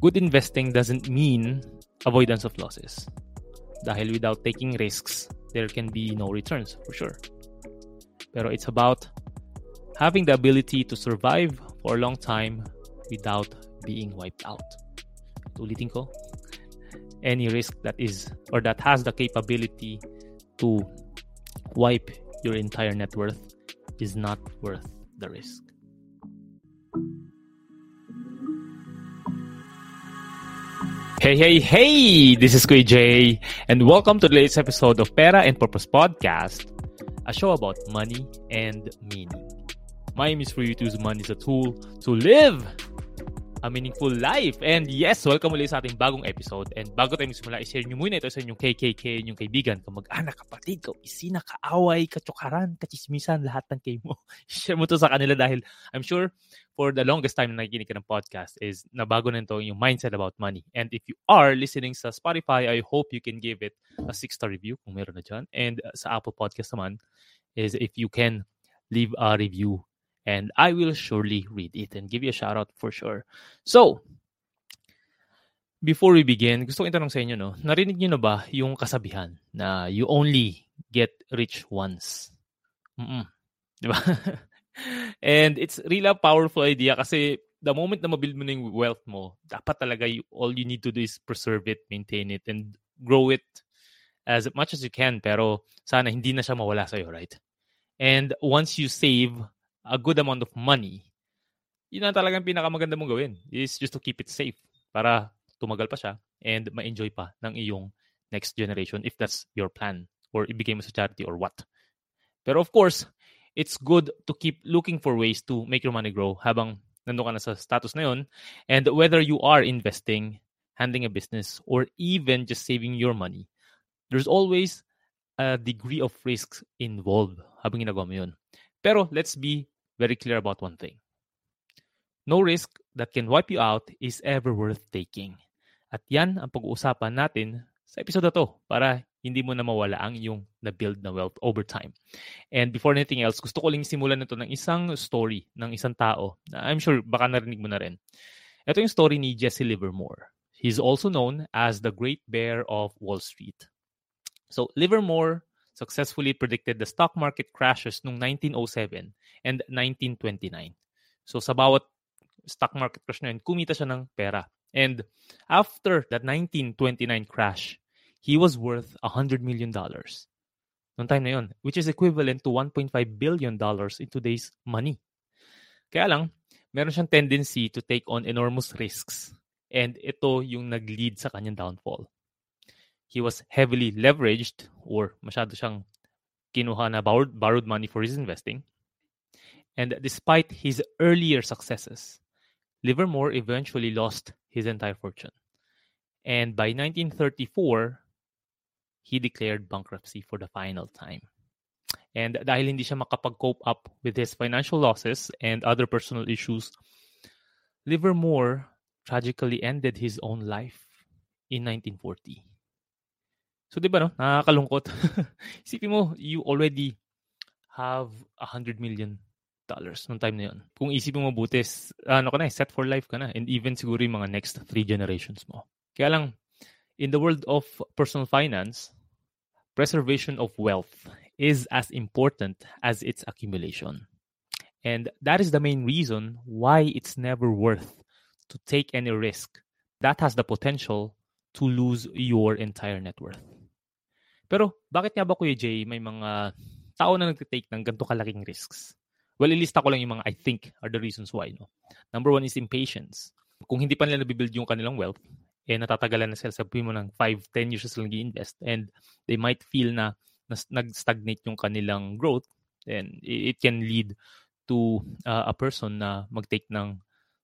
good investing doesn't mean avoidance of losses. Dahil without taking risks, there can be no returns for sure. Pero it's about having the ability to survive for a long time without being wiped out. Ulitin ko, any risk that is or that has the capability to wipe your entire net worth is not worth the risk. Hey, hey, hey! This is Kuy J, and welcome to the latest episode of Pera and Purpose Podcast, a show about money and meaning. My aim is for you to use money as a tool to live a meaningful life. And yes, welcome ulit sa ating bagong episode. And bago tayo magsimula, i-share nyo muna ito sa inyong KKK, inyong kaibigan, kamag-anak, kapatid, kaisina, kaaway, katsukaran, kachismisan, lahat ng kay mo. share mo to sa kanila dahil I'm sure for the longest time na nakikinig ka ng podcast is nabago na ito yung mindset about money. And if you are listening sa Spotify, I hope you can give it a six-star review kung meron na dyan. And sa Apple Podcast naman is if you can leave a review and I will surely read it and give you a shout out for sure. So, before we begin, gusto ko itanong sa inyo, no? Narinig niyo na ba yung kasabihan na you only get rich once? Mm-mm. Di ba? and it's really a powerful idea kasi the moment na mabuild mo na yung wealth mo, dapat talaga you, all you need to do is preserve it, maintain it, and grow it as much as you can. Pero sana hindi na siya mawala sa'yo, right? And once you save a good amount of money, yun ang talagang pinakamaganda mong gawin is just to keep it safe para tumagal pa siya and ma-enjoy pa ng iyong next generation if that's your plan or ibigay mo sa charity or what. Pero of course, it's good to keep looking for ways to make your money grow habang nandun ka na sa status na yun. And whether you are investing, handling a business, or even just saving your money, there's always a degree of risk involved habang ginagawa mo yun. Pero let's be very clear about one thing. No risk that can wipe you out is ever worth taking. At yan ang pag-uusapan natin sa episode na to para hindi mo na mawala ang iyong na-build na wealth over time. And before anything else, gusto ko lang simulan nito ng isang story ng isang tao na I'm sure baka narinig mo na rin. Ito yung story ni Jesse Livermore. He's also known as the Great Bear of Wall Street. So Livermore successfully predicted the stock market crashes noong 1907 and 1929. So sa bawat stock market crash na yun, kumita siya ng pera. And after that 1929 crash, he was worth $100 million. Noong time na yun, which is equivalent to $1.5 billion in today's money. Kaya lang, meron siyang tendency to take on enormous risks. And ito yung nag-lead sa kanyang downfall. He was heavily leveraged or masyado siyang kinuha na borrowed, borrowed money for his investing. And despite his earlier successes, Livermore eventually lost his entire fortune. And by 1934, he declared bankruptcy for the final time. And dahil hindi siya makapag-cope up with his financial losses and other personal issues, Livermore tragically ended his own life in 1940. So, di ba, no? Nakakalungkot. Isipin mo, you already have a hundred million dollars nung time na yun. Kung isipin mo buti, ano ka na, eh, set for life ka na. And even siguro yung mga next three generations mo. Kaya lang, in the world of personal finance, preservation of wealth is as important as its accumulation. And that is the main reason why it's never worth to take any risk that has the potential to lose your entire net worth. Pero bakit nga ba Kuya Jay may mga tao na nagtitake ng ganito kalaking risks? Well, ilista ko lang yung mga I think are the reasons why. No? Number one is impatience. Kung hindi pa nila nabibuild yung kanilang wealth, eh natatagalan na sila. Sabihin mo ng 5, 10 years sila nag-invest and they might feel na, na nag-stagnate yung kanilang growth then it can lead to uh, a person na mag-take ng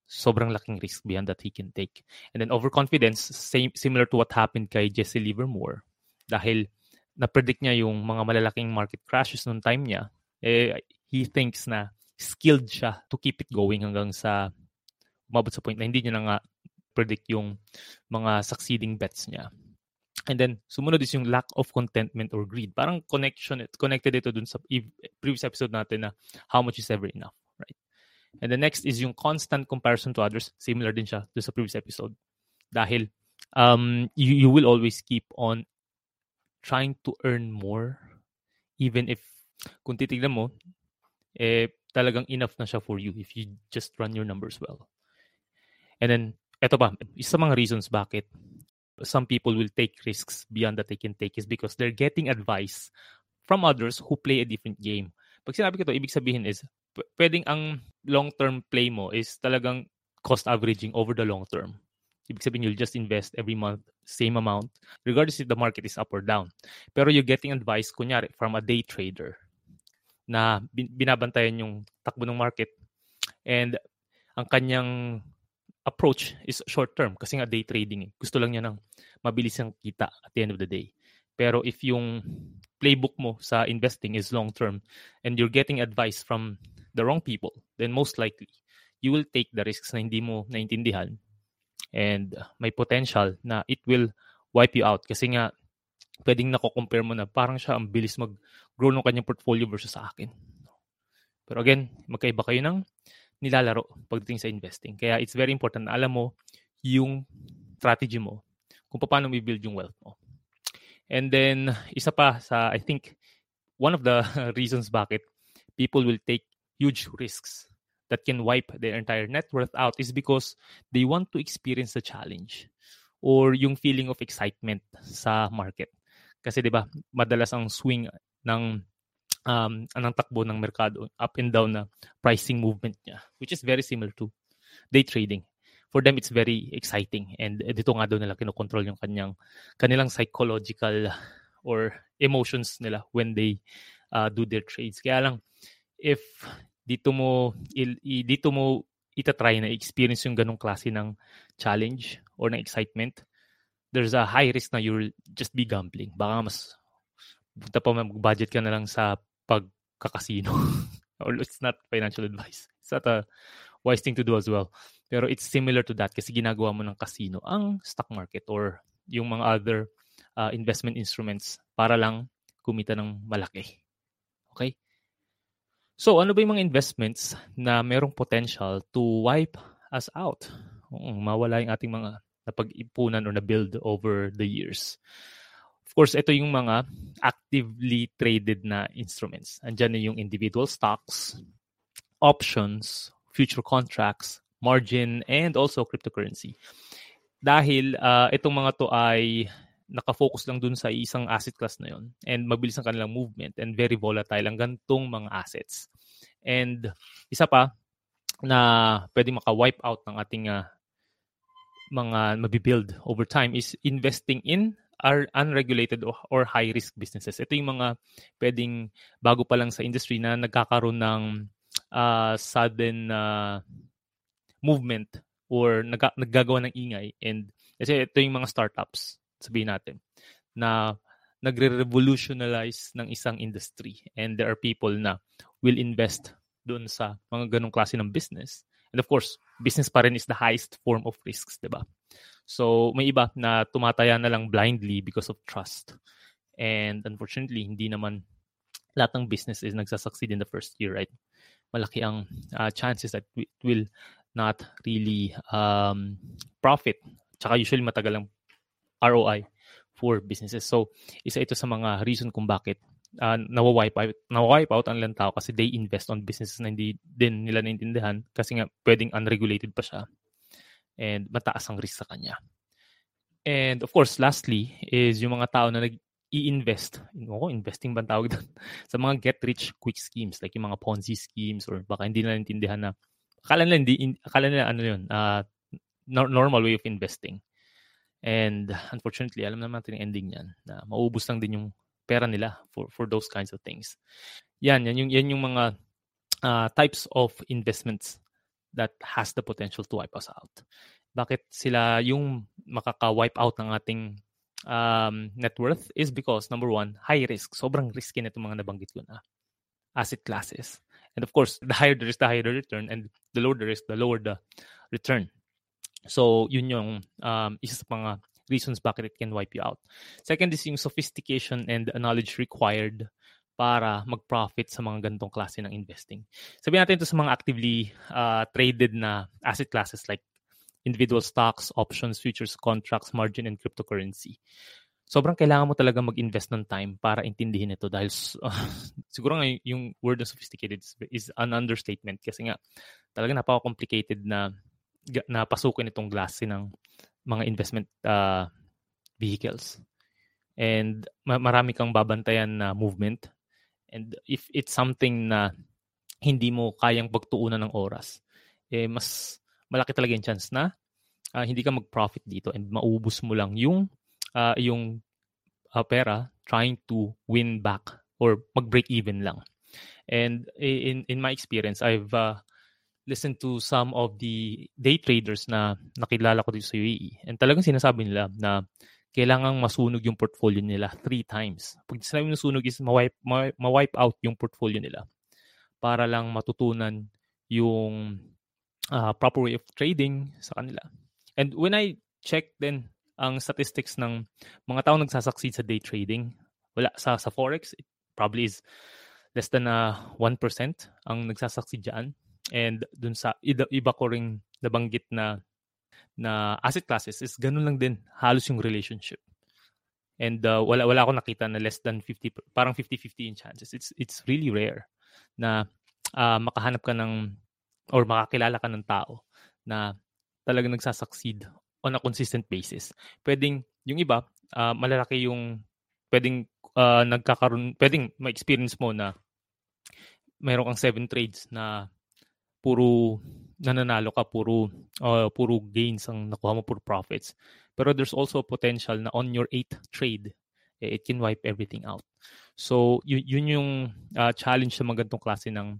sobrang laking risk beyond that he can take. And then overconfidence, same, similar to what happened kay Jesse Livermore. Dahil na-predict niya yung mga malalaking market crashes noong time niya, eh, he thinks na skilled siya to keep it going hanggang sa umabot sa point na hindi niya na nga predict yung mga succeeding bets niya. And then, sumunod is yung lack of contentment or greed. Parang connection, connected ito dun sa previous episode natin na how much is ever enough, right? And the next is yung constant comparison to others. Similar din siya dun sa previous episode. Dahil um, you, you will always keep on trying to earn more even if kung titignan mo, eh, talagang enough na siya for you if you just run your numbers well. And then, eto pa, isa mga reasons bakit some people will take risks beyond that they can take is because they're getting advice from others who play a different game. Pag sinabi ko to, ibig sabihin is, p- pwedeng ang long-term play mo is talagang cost averaging over the long term. Ibig sabihin, you'll just invest every month, same amount, regardless if the market is up or down. Pero you're getting advice, kunyari, from a day trader na binabantayan yung takbo ng market and ang kanyang approach is short term kasi nga day trading. Eh. Gusto lang niya ng mabilis ang kita at the end of the day. Pero if yung playbook mo sa investing is long term and you're getting advice from the wrong people, then most likely you will take the risks na hindi mo naintindihan and may potential na it will wipe you out kasi nga pwedeng nako-compare mo na parang siya ang bilis mag-grow ng kanyang portfolio versus sa akin. Pero again, magkaiba kayo ng nilalaro pagdating sa investing. Kaya it's very important na alam mo yung strategy mo kung paano mo build yung wealth mo. And then, isa pa sa, I think, one of the reasons bakit people will take huge risks that can wipe their entire net worth out is because they want to experience the challenge or yung feeling of excitement sa market. Kasi 'di ba, madalas ang swing ng um anong takbo ng merkado up and down na pricing movement niya which is very similar to day trading. For them it's very exciting and dito nga daw nila kinokontrol yung kanyang kanilang psychological or emotions nila when they uh, do their trades. Kaya lang if dito mo il, dito mo itatry na experience yung ganong klase ng challenge or ng excitement, there's a high risk na you'll just be gambling. Baka mas punta pa mag-budget ka na lang sa pagkakasino. or it's not financial advice. It's not a wise thing to do as well. Pero it's similar to that kasi ginagawa mo ng casino ang stock market or yung mga other uh, investment instruments para lang kumita ng malaki. Okay? So, ano ba yung mga investments na merong potential to wipe us out? Oo, mawala yung ating mga napag-ipunan or na-build over the years. Of course, ito yung mga actively traded na instruments. Andiyan na yung individual stocks, options, future contracts, margin, and also cryptocurrency. Dahil uh, itong mga to ay nakafocus lang dun sa isang asset class na yon and mabilis ang kanilang movement and very volatile ang gantong mga assets. And isa pa na pwede maka-wipe out ng ating uh, mga mabibuild over time is investing in are unregulated or high risk businesses. Ito yung mga pwedeng bago pa lang sa industry na nagkakaroon ng uh, sudden uh, movement or nag naggagawa ng ingay and kasi ito yung mga startups sabihin natin, na nagre-revolutionize ng isang industry. And there are people na will invest doon sa mga ganong klase ng business. And of course, business pa rin is the highest form of risks, di ba? So, may iba na tumataya na lang blindly because of trust. And unfortunately, hindi naman lahat ng business is nagsasucceed in the first year, right? Malaki ang uh, chances that it will not really um, profit. Tsaka usually matagal ang ROI for businesses. So, isa ito sa mga reason kung bakit uh, nawa-wipe out, nawa-wipe out ang ilang tao kasi they invest on businesses na hindi din nila naintindihan kasi nga pwedeng unregulated pa siya and mataas ang risk sa kanya. And of course, lastly is yung mga tao na nag i-invest, oh, investing ba tawag doon? sa mga get-rich-quick schemes like yung mga Ponzi schemes or baka hindi na naintindihan na akala nila, hindi, akala nila ano yun, uh, normal way of investing. And unfortunately, alam naman natin yung ending niyan na maubos lang din yung pera nila for for those kinds of things. Yan, yan yung yan yung mga uh, types of investments that has the potential to wipe us out. Bakit sila yung makaka-wipe out ng ating um, net worth is because number one, high risk. Sobrang risky na itong mga nabanggit ko na asset classes. And of course, the higher the risk, the higher the return, and the lower the risk, the lower the return. So, yun yung um, isa sa mga reasons bakit it can wipe you out. Second is yung sophistication and knowledge required para mag-profit sa mga ganitong klase ng investing. Sabihin natin ito sa mga actively uh, traded na asset classes like individual stocks, options, futures, contracts, margin, and cryptocurrency. Sobrang kailangan mo talaga mag-invest ng time para intindihin ito dahil uh, siguro nga yung word na sophisticated is an understatement kasi nga talaga napaka-complicated na na pasukin itong klase ng mga investment uh, vehicles. And marami kang babantayan na movement. And if it's something na hindi mo kayang pagtuunan ng oras, eh mas malaki talaga yung chance na uh, hindi ka mag-profit dito and maubos mo lang yung uh, yung uh, pera trying to win back or mag-break even lang. And in in my experience, I've uh, listened to some of the day traders na nakilala ko dito sa UAE. And talagang sinasabi nila na kailangang masunog yung portfolio nila three times. Pag sinabi ng sunog is ma-wipe, ma-wipe out yung portfolio nila para lang matutunan yung uh, proper way of trading sa kanila. And when I check then ang statistics ng mga tao nagsasucceed sa day trading, wala sa sa forex, it probably is less than uh, 1% ang nagsasucceed diyan. And dun sa iba, ko ring nabanggit na na asset classes is ganun lang din halos yung relationship. And uh, wala wala ako nakita na less than 50 parang 50-50 in chances. It's it's really rare na uh, makahanap ka ng or makakilala ka ng tao na talagang nagsasucceed on a consistent basis. Pwedeng yung iba, uh, malalaki yung pwedeng uh, nagkakaroon, pwedeng ma-experience mo na mayroon kang seven trades na puro nananalo ka, puro uh, puro gains ang nakuha mo, puro profits. Pero there's also a potential na on your eighth trade, eh, it can wipe everything out. So, yun, yun yung uh, challenge sa mga ganitong klase ng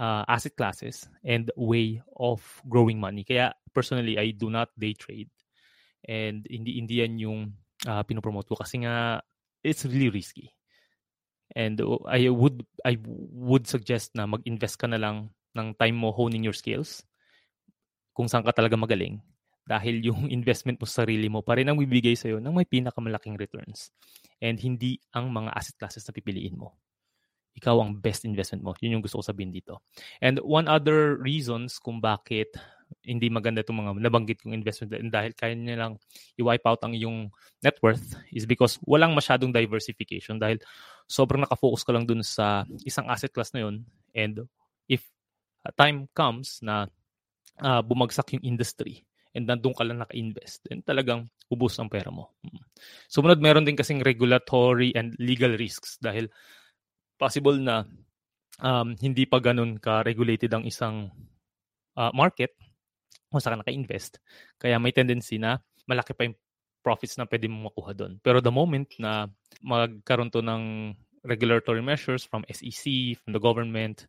uh, asset classes and way of growing money. Kaya personally, I do not day trade. And hindi, hindi yan yung uh, pinopromote ko kasi nga it's really risky. And I would I would suggest na mag-invest ka na lang ng time mo honing your skills kung saan ka talaga magaling dahil yung investment mo sa sarili mo pa rin ang bibigay sa'yo ng may pinakamalaking returns and hindi ang mga asset classes na pipiliin mo ikaw ang best investment mo. Yun yung gusto ko sabihin dito. And one other reasons kung bakit hindi maganda itong mga nabanggit kong investment dahil kaya niya lang i-wipe out ang iyong net worth is because walang masyadong diversification dahil sobrang nakafocus ka lang dun sa isang asset class na yun and time comes na uh, bumagsak yung industry and nandun ka lang naka-invest, then talagang ubos ang pera mo. Mm. Sumunod, meron din kasing regulatory and legal risks dahil possible na um, hindi pa ganun ka-regulated ang isang uh, market kung saan ka naka-invest. Kaya may tendency na malaki pa yung profits na pwede mo makuha doon. Pero the moment na magkaroon to ng regulatory measures from SEC, from the government,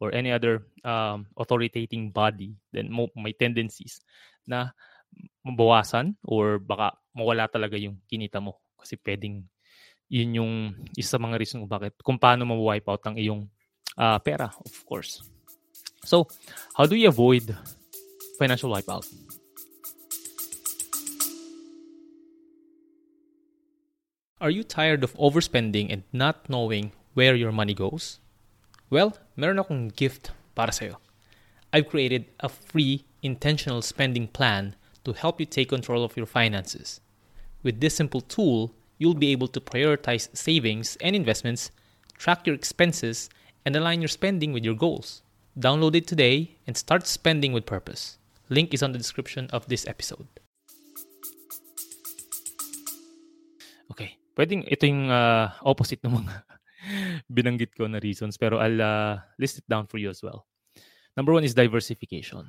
or any other um, authoritating body, then mo, may tendencies na mabawasan or baka mawala talaga yung kinita mo kasi pwedeng yun yung isa sa mga reason kung bakit, kung paano ma-wipe out ang iyong uh, pera, of course. So, how do you avoid financial wipeout? Are you tired of overspending and not knowing where your money goes? Well, meron akong gift para sa'yo. I've created a free intentional spending plan to help you take control of your finances. With this simple tool, you'll be able to prioritize savings and investments, track your expenses, and align your spending with your goals. Download it today and start spending with purpose. Link is on the description of this episode. Okay, pwedeng ito yung uh, opposite ng mga binanggit ko na reasons pero I'll uh, list it down for you as well. Number one is diversification.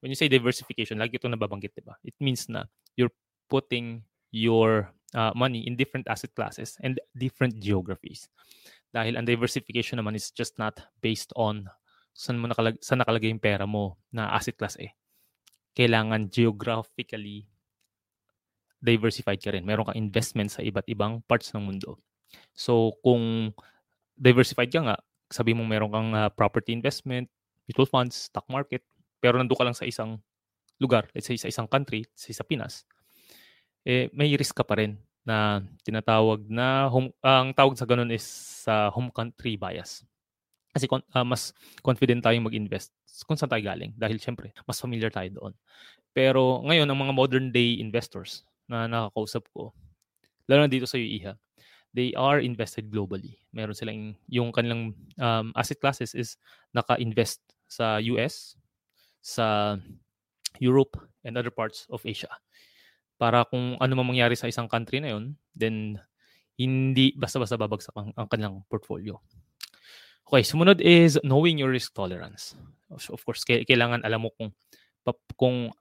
When you say diversification, lagi ito nababanggit, di ba? It means na you're putting your uh, money in different asset classes and different geographies. Dahil ang diversification naman is just not based on saan, mo nakalag- saan nakalagay yung pera mo na asset class eh. Kailangan geographically diversified ka rin. Meron kang investment sa iba't ibang parts ng mundo. So, kung diversified ka nga, sabi mo meron kang uh, property investment, mutual funds, stock market, pero nandun ka lang sa isang lugar, let's say sa isang country, sa sa Pinas, eh, may risk ka pa rin na tinatawag na home, ang tawag sa ganun is sa uh, home country bias. Kasi uh, mas confident tayong mag-invest kung saan tayo galing. Dahil syempre, mas familiar tayo doon. Pero ngayon, ang mga modern day investors na nakakausap ko, lalo na dito sa UIHA, they are invested globally. Meron silang, yung kanilang um, asset classes is naka-invest sa US, sa Europe, and other parts of Asia. Para kung ano man mangyari sa isang country na yun, then hindi basta-basta babagsak ang, ang kanilang portfolio. Okay, sumunod is knowing your risk tolerance. Of course, kailangan alam mo kung kung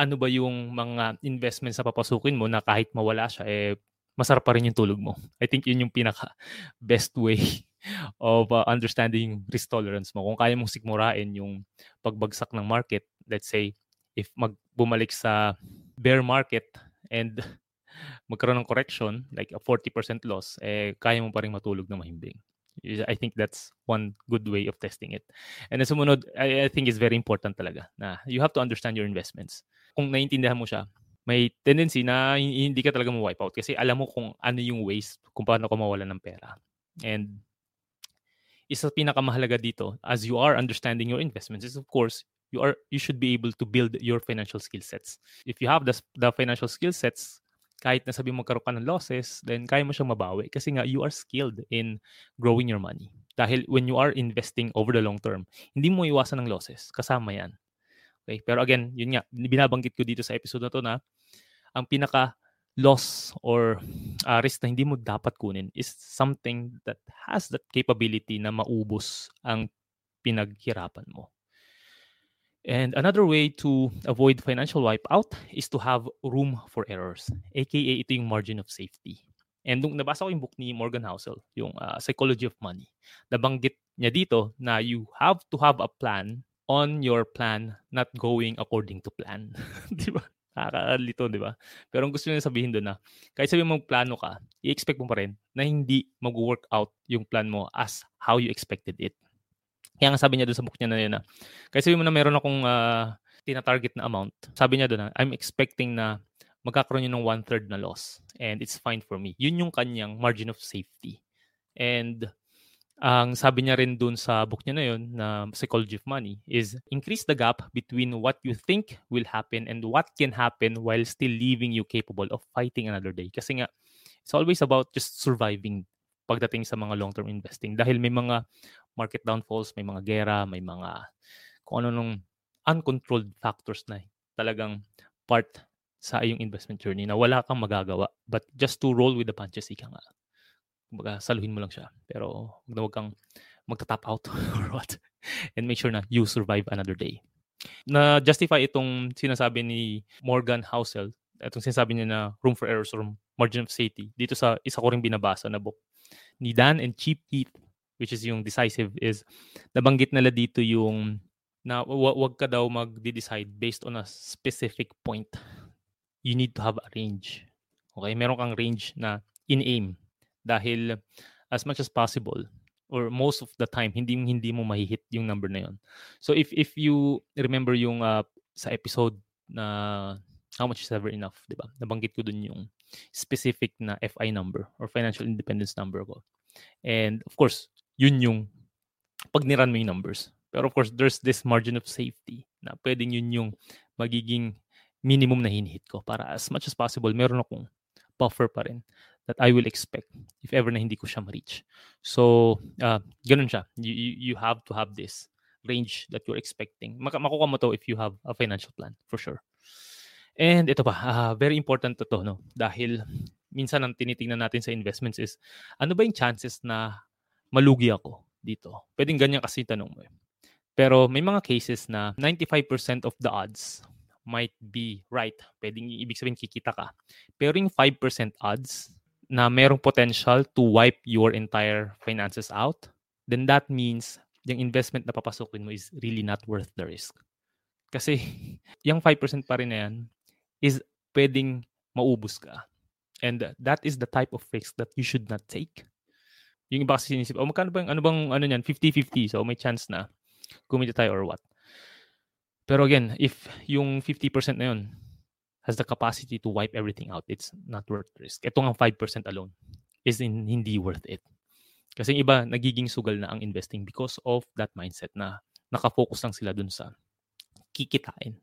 ano ba yung mga investments na papasukin mo na kahit mawala siya, eh, masarap pa rin yung tulog mo. I think yun yung pinaka best way of uh, understanding risk tolerance mo. Kung kaya mong sigmurain yung pagbagsak ng market, let's say, if magbumalik sa bear market and magkaroon ng correction, like a 40% loss, eh, kaya mo pa rin matulog na mahimbing. I think that's one good way of testing it. And sumunod, I, I think it's very important talaga na you have to understand your investments. Kung naiintindihan mo siya, may tendency na hindi ka talaga ma-wipe out kasi alam mo kung ano yung ways, kung paano ka mawala ng pera. And isa pinakamahalaga dito, as you are understanding your investments, is of course, you are you should be able to build your financial skill sets. If you have the, the financial skill sets, kahit na sabi mo magkaroon ka ng losses, then kaya mo siyang mabawi kasi nga you are skilled in growing your money. Dahil when you are investing over the long term, hindi mo iwasan ng losses. Kasama yan. Okay? Pero again, yun nga, binabanggit ko dito sa episode na to na ang pinaka loss or uh, risk na hindi mo dapat kunin is something that has that capability na maubos ang pinaghirapan mo. And another way to avoid financial wipeout is to have room for errors, aka ito yung margin of safety. And nung nabasa ko yung book ni Morgan Housel, yung uh, Psychology of Money, nabanggit niya dito na you have to have a plan on your plan not going according to plan. di ba? Nakakalito, di ba? Pero ang gusto niya sabihin doon na, kahit sabi mo plano ka, i-expect mo pa rin na hindi mag-work out yung plan mo as how you expected it. Kaya nga sabi niya doon sa book niya na yun na, kasi sabi mo na meron akong uh, tina-target na amount, sabi niya doon na, I'm expecting na magkakaroon yun ng one-third na loss. And it's fine for me. Yun yung kanyang margin of safety. And ang sabi niya rin doon sa book niya na yun, na Psychology of Money, is increase the gap between what you think will happen and what can happen while still leaving you capable of fighting another day. Kasi nga, it's always about just surviving pagdating sa mga long-term investing. Dahil may mga market downfalls, may mga gera, may mga kung ano nung uncontrolled factors na talagang part sa iyong investment journey na wala kang magagawa. But just to roll with the punches, ika nga. Kumbaga, saluhin mo lang siya. Pero huwag na huwag kang magta-tap out or what. And make sure na you survive another day. Na-justify itong sinasabi ni Morgan Housel, itong sinasabi niya na room for errors or margin of safety, dito sa isa ko rin binabasa na book ni Dan and Cheap Heat which is yung decisive is nabanggit nila dito yung na wag ka daw mag-decide based on a specific point. You need to have a range. Okay? Meron kang range na in-aim. Dahil as much as possible, or most of the time, hindi hindi mo mahihit yung number na yon. So if if you remember yung uh, sa episode na how much is ever enough, di ba? Nabanggit ko dun yung specific na FI number or financial independence number ko. And of course, yun yung pag niran mo yung numbers. Pero of course, there's this margin of safety na pwedeng yun yung magiging minimum na hinihit ko para as much as possible, meron akong buffer pa rin that I will expect if ever na hindi ko siya ma-reach. So, uh, ganun siya. You, you, you have to have this range that you're expecting. Mak- makuha mo to if you have a financial plan, for sure. And ito pa, uh, very important to to, no? Dahil minsan ang tinitingnan natin sa investments is, ano ba yung chances na malugi ako dito. Pwedeng ganyan kasi tanong mo. Eh. Pero may mga cases na 95% of the odds might be right. Pwedeng ibig sabihin kikita ka. Pero yung 5% odds na merong potential to wipe your entire finances out, then that means yung investment na papasukin mo is really not worth the risk. Kasi yung 5% pa rin na yan is pwedeng maubos ka. And that is the type of risk that you should not take. Yung iba kasi sinisip, oh, magkano bang, ano bang, ano niyan, 50-50, so may chance na kumita tayo or what. Pero again, if yung 50% na yun has the capacity to wipe everything out, it's not worth risk. Ito nga 5% alone is in, hindi worth it. Kasi iba, nagiging sugal na ang investing because of that mindset na nakafocus lang sila dun sa kikitain.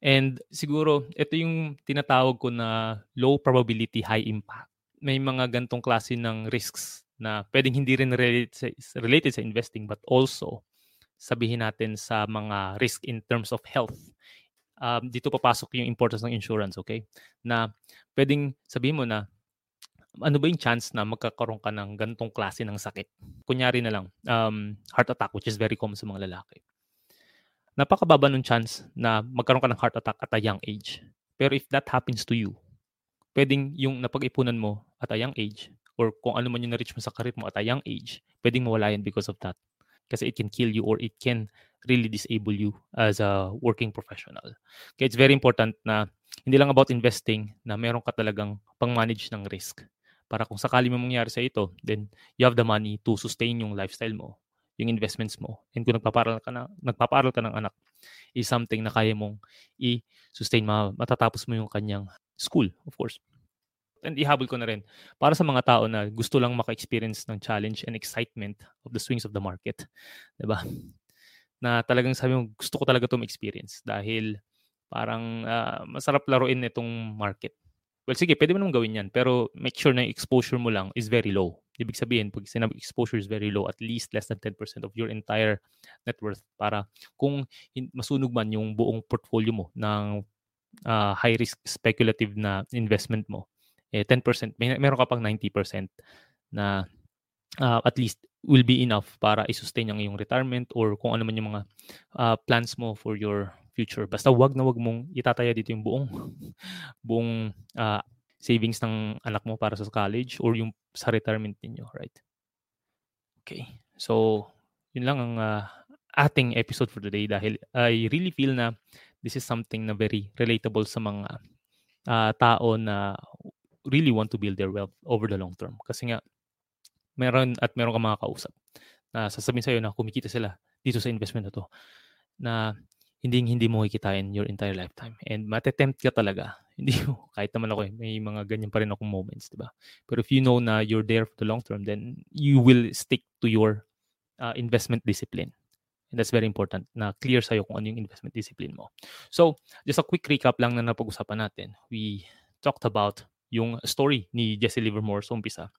And siguro, ito yung tinatawag ko na low probability, high impact. May mga gantong klase ng risks na pwedeng hindi rin related sa investing but also sabihin natin sa mga risk in terms of health. Um, dito papasok yung importance ng insurance, okay? Na pwedeng sabihin mo na ano ba yung chance na magkakaroon ka ng gantong klase ng sakit? Kunyari na lang, um, heart attack, which is very common sa mga lalaki. Napakababa ng chance na magkaroon ka ng heart attack at a young age. Pero if that happens to you, pwedeng yung napag-ipunan mo at a young age or kung ano man yung na-reach mo sa career mo at a young age, pwedeng mawala yan because of that. Kasi it can kill you or it can really disable you as a working professional. Kaya it's very important na hindi lang about investing na meron ka talagang pang-manage ng risk. Para kung sakali may mangyari sa ito, then you have the money to sustain yung lifestyle mo, yung investments mo. And kung nagpaparal ka, na, nagpaparal ka ng anak, is something na kaya mong i-sustain, matatapos mo yung kanyang school, of course. And ihabol ko na rin, para sa mga tao na gusto lang maka-experience ng challenge and excitement of the swings of the market. ba? Diba? Na talagang sabi mo, gusto ko talaga itong experience dahil parang uh, masarap laruin itong market. Well, sige, pwede mo naman gawin yan. Pero make sure na exposure mo lang is very low. Ibig sabihin, pag sinabi exposure is very low, at least less than 10% of your entire net worth para kung masunog man yung buong portfolio mo ng uh, high risk speculative na investment mo, eh 10%, may, meron ka pang 90% na uh, at least will be enough para i-sustain ang iyong retirement or kung ano man yung mga uh, plans mo for your future. Basta wag na wag mong itataya dito yung buong buong uh, savings ng anak mo para sa college or yung sa retirement ninyo, right? Okay. So, yun lang ang uh, ating episode for today dahil I really feel na this is something na very relatable sa mga uh, tao na really want to build their wealth over the long term. Kasi nga, meron at meron ka mga kausap na sasabihin sa'yo na kumikita sila dito sa investment na to na hindi hindi mo kikitain your entire lifetime. And matetempt ka talaga. Hindi mo, kahit naman ako eh, may mga ganyan pa rin akong moments, di ba? Pero if you know na you're there for the long term, then you will stick to your uh, investment discipline. And that's very important na clear sa'yo kung ano yung investment discipline mo. So, just a quick recap lang na napag-usapan natin. We talked about yung story ni Jesse Livermore sa umpisa.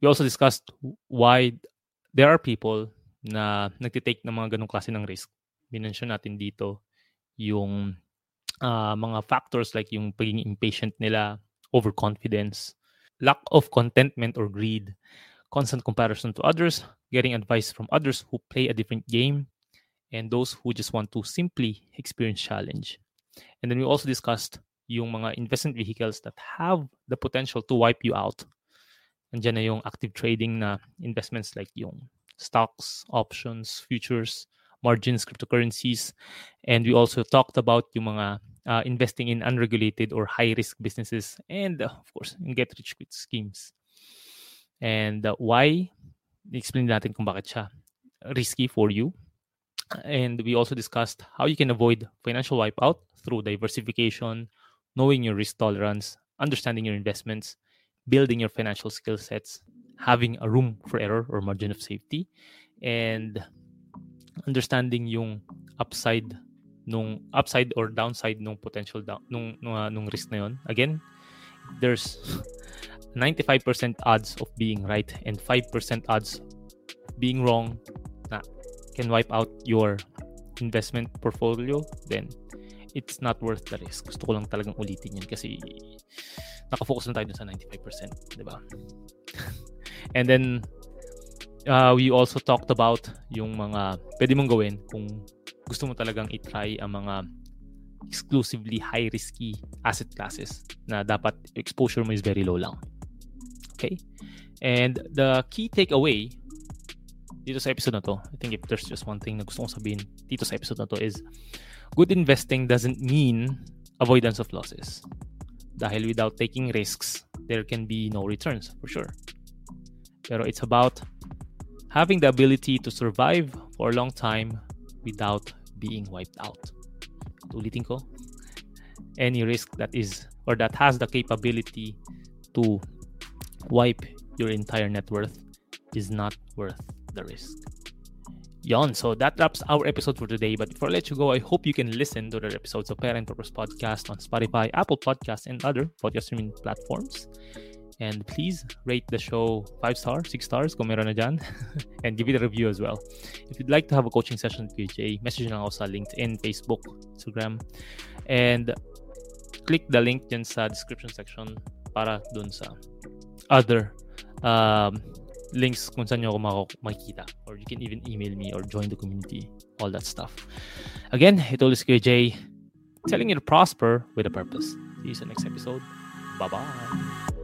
We also discussed why there are people na nagtitake ng mga ganong klase ng risk minention natin dito yung uh, mga factors like yung pagiging impatient nila, overconfidence, lack of contentment or greed, constant comparison to others, getting advice from others who play a different game, and those who just want to simply experience challenge. And then we also discussed yung mga investment vehicles that have the potential to wipe you out. Andiyan na yung active trading na investments like yung stocks, options, futures, margins, cryptocurrencies. And we also talked about yung mga uh, investing in unregulated or high-risk businesses and, uh, of course, in get-rich-quick schemes. And uh, why? Explain natin kung bakit siya risky for you. And we also discussed how you can avoid financial wipeout through diversification, knowing your risk tolerance, understanding your investments, building your financial skill sets, having a room for error or margin of safety, and understanding yung upside nung upside or downside nung potential down, nung nung, uh, nung risk na yon. Again, there's 95% odds of being right and 5% odds being wrong na can wipe out your investment portfolio, then it's not worth the risk. Gusto ko lang talagang ulitin yan kasi nakafocus lang tayo dun sa 95%, di ba? and then uh, we also talked about yung mga pwede mong gawin kung gusto mo talagang i-try ang mga exclusively high risky asset classes na dapat exposure mo is very low lang. Okay? And the key takeaway dito sa episode na to, I think if there's just one thing na gusto kong sabihin dito sa episode na to is good investing doesn't mean avoidance of losses. Dahil without taking risks, there can be no returns for sure. Pero it's about having the ability to survive for a long time without being wiped out. Ulitin ko, any risk that is or that has the capability to wipe your entire net worth is not worth the risk. Yon, so that wraps our episode for today. But before I let you go, I hope you can listen to the episodes of Parent Purpose Podcast on Spotify, Apple Podcasts, and other podcast streaming platforms. And please rate the show 5 stars, 6 stars kung meron na dyan. and give it a review as well. If you'd like to have a coaching session with PJ, message lang ako sa LinkedIn, Facebook, Instagram. And click the link dyan sa description section para dun sa other um, links kung saan nyo ako makikita. Or you can even email me or join the community. All that stuff. Again, ito ulit si Jay telling you to prosper with a purpose. See you sa next episode. Bye-bye.